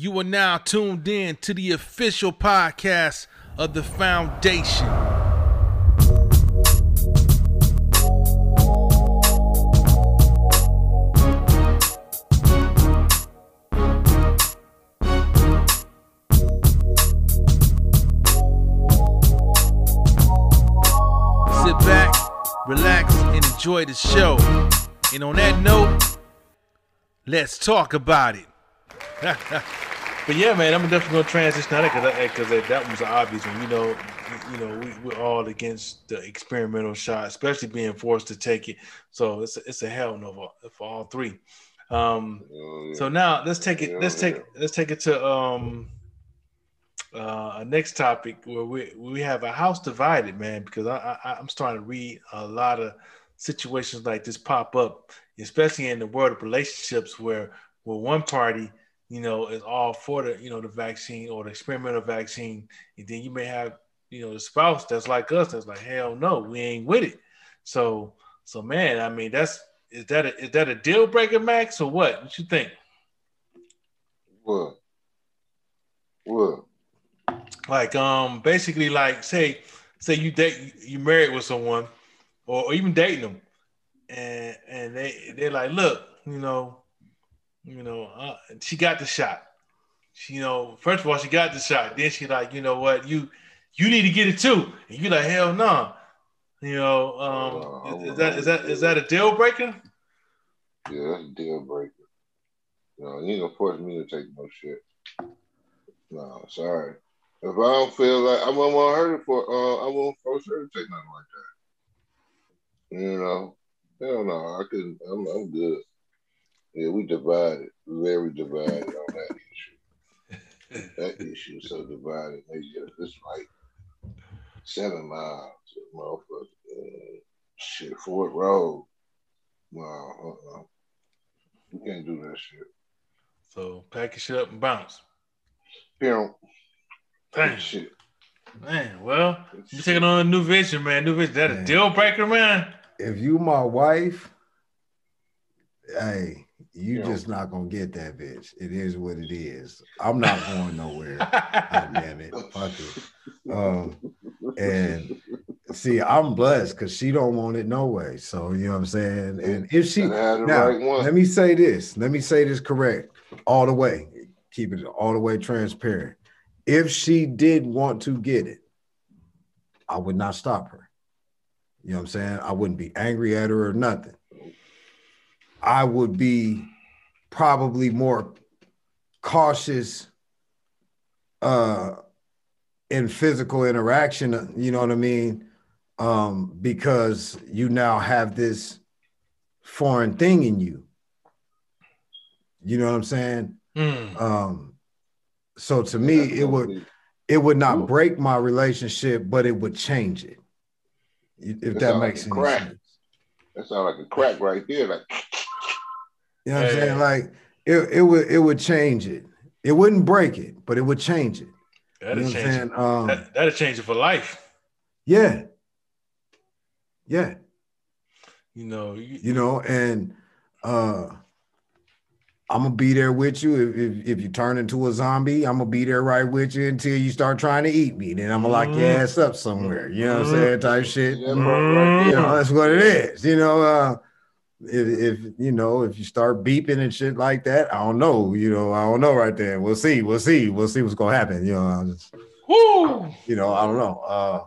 You are now tuned in to the official podcast of the Foundation. Sit back, relax, and enjoy the show. And on that note, let's talk about it. But yeah, man, I'm definitely gonna transition out because because that, that was an obvious one. You know, you know, we, we're all against the experimental shot, especially being forced to take it. So it's a, it's a hell no for, for all three. Um, so now let's take it. Let's take let's take it to um uh a next topic where we we have a house divided, man. Because I, I I'm starting to read a lot of situations like this pop up, especially in the world of relationships where where one party you know, is all for the, you know, the vaccine or the experimental vaccine. And then you may have, you know, the spouse that's like us, that's like, hell no, we ain't with it. So, so man, I mean, that's is that a, is that a deal breaker, Max, or what? What you think? What? What? Like, um, basically, like, say, say you date, you married with someone, or, or even dating them, and and they they're like, look, you know, you know, uh, she got the shot. She, you know, first of all, she got the shot. Then she like, you know what, you you need to get it too. And you like, hell no. Nah. You know, um, is, is, that is that is that a deal breaker? Yeah, that's a deal breaker. You know, you ain't gonna force me to take no shit. No, sorry. If I don't feel like I won't want her for uh I won't force her to take nothing like that. You know, hell no, I couldn't I'm I'm good. Yeah, we divided, very divided on that issue. that issue is so divided. It's like seven miles, motherfucker. Uh, shit, Fort Road. Wow, uh-uh. We can't do that shit. So pack your shit up and bounce. You Damn. Shit. Man, well, you taking on a new vision, man. New vision. That a deal breaker, man. If you my wife, hey, you just not gonna get that bitch. It is what it is. I'm not going nowhere. God damn it. Fuck it. Um, and see, I'm blessed because she don't want it no way. So you know what I'm saying? And if she now, right let me say this, let me say this correct all the way. Keep it all the way transparent. If she did want to get it, I would not stop her. You know what I'm saying? I wouldn't be angry at her or nothing. I would be probably more cautious uh in physical interaction, you know what I mean? Um, because you now have this foreign thing in you. You know what I'm saying? Mm. Um, so to me, it would it would not break my relationship, but it would change it. If that, that makes like any sense. That sounds like a crack right there. Like you know what I'm saying? Like it, it would it would change it. It wouldn't break it, but it would change it. That'd you know change it. Um, that, that'd change it for life. Yeah. Yeah. You know, you, you know, and uh I'm gonna be there with you. If, if, if you turn into a zombie, I'm gonna be there right with you until you start trying to eat me. Then I'm gonna lock your mm-hmm. ass up somewhere. You know what I'm saying? Type shit. Mm-hmm. You know, that's what it is. You know, uh, if, if you know if you start beeping and shit like that, I don't know. You know, I don't know right there. We'll see. We'll see. We'll see what's gonna happen. You know, just, Woo! you know, I don't know. Uh,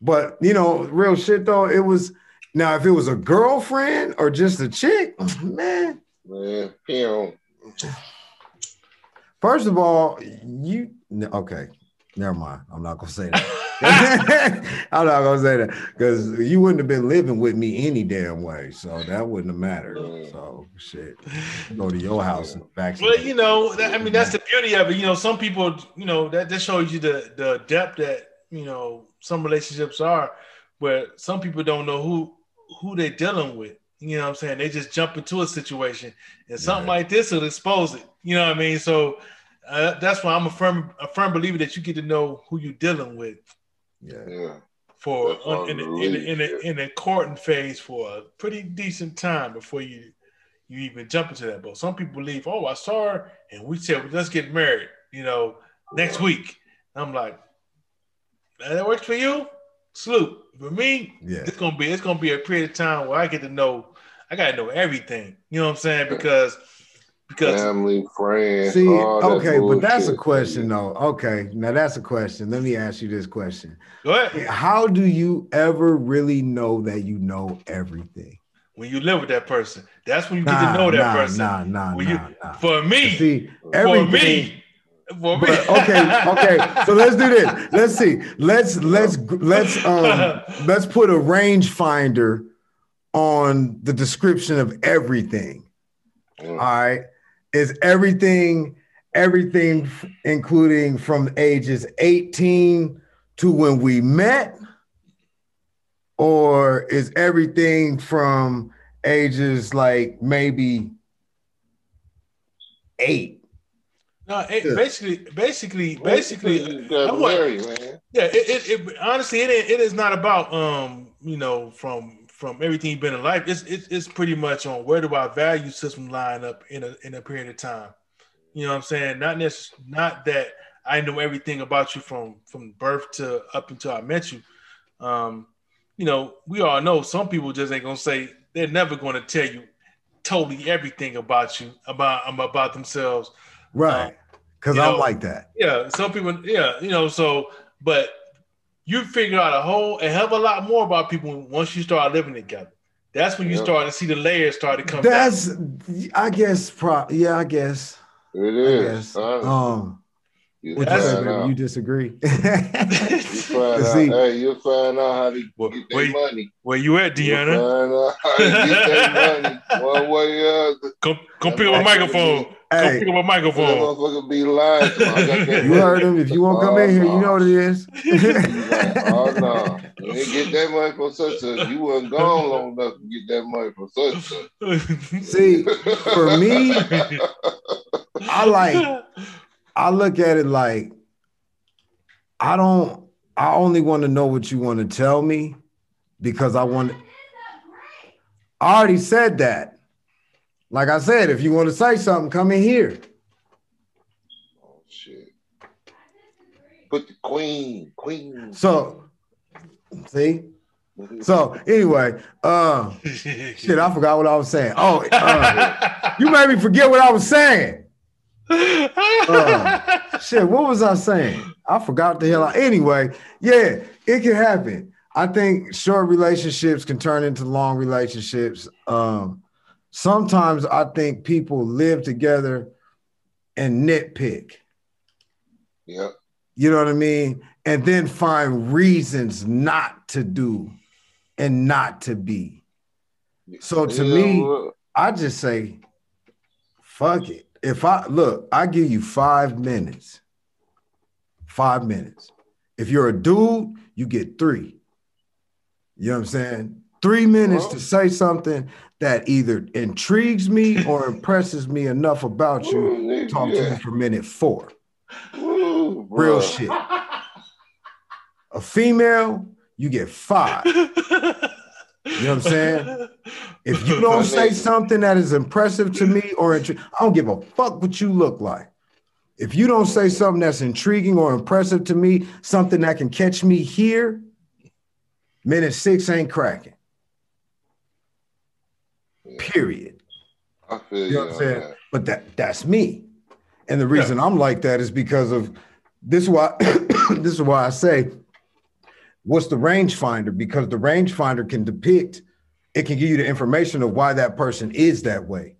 but you know, real shit though, it was now if it was a girlfriend or just a chick, man. Man, you know. First of all, you okay. Never mind. I'm not gonna say that. I'm not gonna say that because you wouldn't have been living with me any damn way, so that wouldn't have mattered. Mm. So shit, go to your house and back. Well, you know, that, I mean, that's the beauty of it. You know, some people, you know, that just shows you the the depth that you know some relationships are, where some people don't know who who they're dealing with. You know what I'm saying? They just jump into a situation, and something yeah. like this will expose it. You know what I mean? So uh, that's why I'm a firm a firm believer that you get to know who you're dealing with. Yeah. yeah. For uh, in, a, in, a, in, a, in a courting phase for a pretty decent time before you you even jump into that boat. Some people believe, oh, I saw her, and we said, let's get married, you know, next week. I'm like, that works for you? Salute. For me, Yeah. it's gonna be it's gonna be a period of time where I get to know, I gotta know everything. You know what I'm saying? Because because Family, friends. See, all okay, but that's a question though. Okay, now that's a question. Let me ask you this question. go ahead. How do you ever really know that you know everything? when you live with that person, that's when you get to know that nah, person. Nah, nah, When nah, you- nah. For me, See, for everything. me, for me. But, okay, okay. So let's do this. Let's see. Let's let's let's um let's put a rangefinder on the description of everything. All Mm. right. Is everything everything including from ages 18 to when we met? Or is everything from ages like maybe eight? No, it, Yeah. basically, basically, basically, you got I man. yeah. It, it, it honestly, it it is not about um, you know, from from everything you've been in life. It's it's, it's pretty much on where do our value system line up in a in a period of time. You know what I'm saying? Not necessarily, not that I know everything about you from from birth to up until I met you. Um, you know, we all know some people just ain't gonna say they're never gonna tell you totally everything about you about um, about themselves. Right. Because you I'm know, like that. Yeah, some people, yeah, you know, so but you figure out a whole a hell of a lot more about people once you start living together. That's when you Yeah. start to see the layers start to come down. That's I guess pro yeah, I guess. It is. I guess. Um you That's- say, find baby? out. You disagree. You find See- out. Hey, you'll find out how to Well, get that wait, money. Where you at, You'll Deanna? find out how to get that money one way or the other. Come, come pick up a microphone. Come Hey. pick up a microphone. motherfucker be lying. to me. I got that you heard him. If you won't come in here, you know what it is. oh no, you ain't get that money from such a. You wasn't gone long enough to get that money from such a. See, for me, I like I look at it like I don't I only want to know what you want to tell me because I want I already said that. Like I said, if you want to say something, come in here. Oh shit! Put the queen, queen. So see? So anyway, uh shit, I forgot what I was saying. Oh, uh, you made me forget what I was saying. Uh, shit, what was I saying? I forgot the hell. I, anyway, yeah, it can happen. I think short relationships can turn into long relationships. Um, sometimes I think people live together and nitpick. Yep. You know what I mean? And then find reasons not to do and not to be. So to me? I just say, fuck it. If I look, I give you five minutes. Five minutes. If you're a dude, you get three. You know what I'm saying? Three minutes to say something that either intrigues me or impresses me enough about you. Ooh, nigga, Talk to yeah. me for minute four. Ooh, Real shit. A female, you get five. You know what I'm saying? If you don't say something that is impressive to me or intri- I don't give a fuck what you look like. If you don't say something that's intriguing or impressive to me, something that can catch me here, minute six ain't cracking. Yeah. Period. I feel You you know what I'm saying? that. But that that's me. And the reason I'm like that is because of this is why this is why I say what's the rangefinder? Because the rangefinder can depict, it can give you the information of why that person is that way.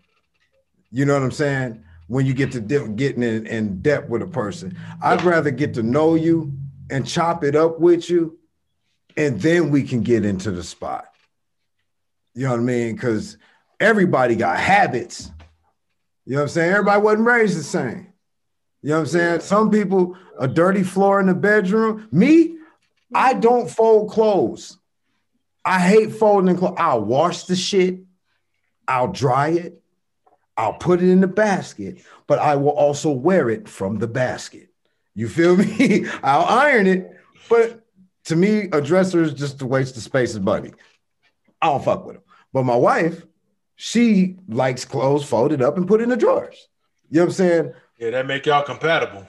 You know what I'm saying? When you get to de- getting in, in depth with a person, I'd rather get to know you and chop it up with you, and then we can get into the spot. You know what I mean? Because everybody got habits. You know what I'm saying? Everybody wasn't raised the same. You know what I'm saying? Some people, a dirty floor in the bedroom. Me, I don't fold clothes. I hate folding clothes. I'll wash the shit. I'll dry it. I'll put it in the basket, but I will also wear it from the basket. You feel me? I'll iron it, but to me, a dresser is just a waste of space and money. I don't fuck with them. But my wife, She likes clothes folded up and put in the drawers. You know what I'm saying? Yeah, that make y'all compatible.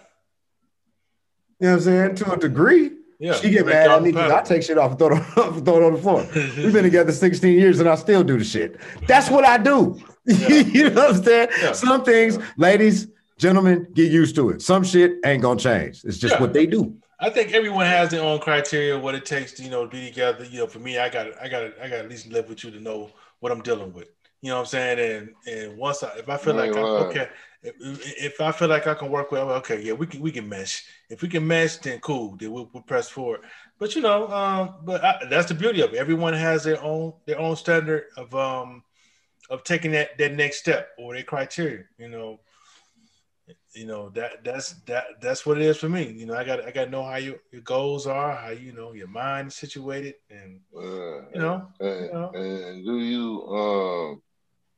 You know what I'm saying? To a degree. Yeah, she get mad y'all at me because I take shit off and throw it on, throw it on the floor. We've been together 16 years and I still do the shit. That's what I do. you know what I'm saying? Yeah. Some things, ladies, gentlemen, get used to it. Some shit ain't gonna change. It's just Yeah. what they do. I think everyone has their own criteria, what it takes to you know be together. You know, for me, I got I got I got at least live with you to know what I'm dealing with. You know what I'm saying? And and once I if I feel You like I, lying. Uh, okay, if, I feel like I can work with, okay, yeah, we can we can mesh. If we can mesh, then cool. Then we'll, we'll press forward. But you know, um, but I, that's the beauty of it. Everyone has their own their own standard of um of taking that that next step or their criteria. You know, you know that that's that that's what it is for me. You know, I got I got to know how your, your goals are, how you know your mind is situated, and Uh, you know, and, know. and do you um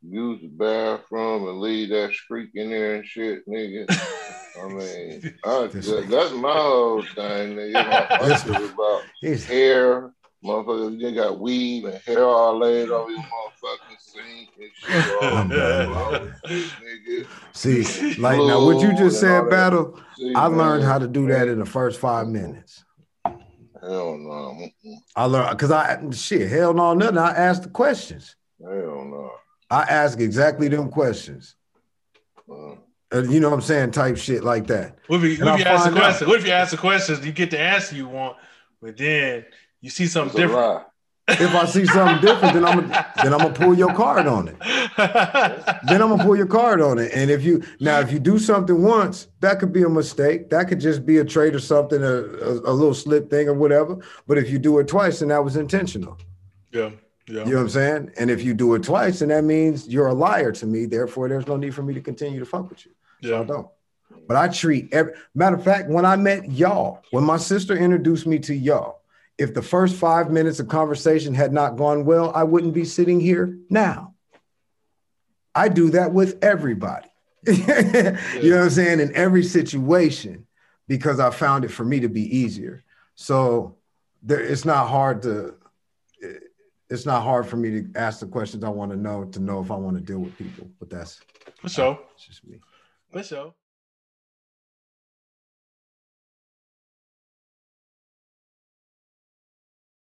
use the bathroom and leave that streak in there and shit, nigga? I mean, I, that- that's my whole thing, nigga. My, my This- shit is about He's- hair, motherfuckers. You got weave and hair all laid over your motherfucking sink and shit. All oh, done. nigga. See, like now, what you just Blue and all said, battle. See, I learned man, how to do that in the first five minutes. Hell no. I learned because I shit, hell no, nothing. I asked the questions. Hell no. I ask exactly them questions. Uh, Uh, you know what I'm saying? Type shit like that. what if you, what if you ask the find out. What if you ask the questions, you get the answer you want, but then you see something a different? If I see something different, then I'm gonna then I'm gonna pull your card on it. Then I'm gonna pull your card on it. And if you now if you do something once, that could be a mistake. That could just be a trade or something, a, a, a little slip thing or whatever. But if you do it twice, then that was intentional. yeah, yeah. You know what I'm saying? And if you do it twice, then that means you're a liar to me. Therefore, there's no need for me to continue to fuck with you. So I don't. But I treat every matter of fact, when I met y'all, when my sister introduced me to y'all, if the first five minutes of conversation had not gone well, I wouldn't be sitting here now. I do that with everybody. you know what I'm saying? In every situation, because I found it for me to be easier. So there, it's not hard to it's not hard for me to ask the questions I want to know to know if I want to deal with people. But that's For sure. that's just me. For sure.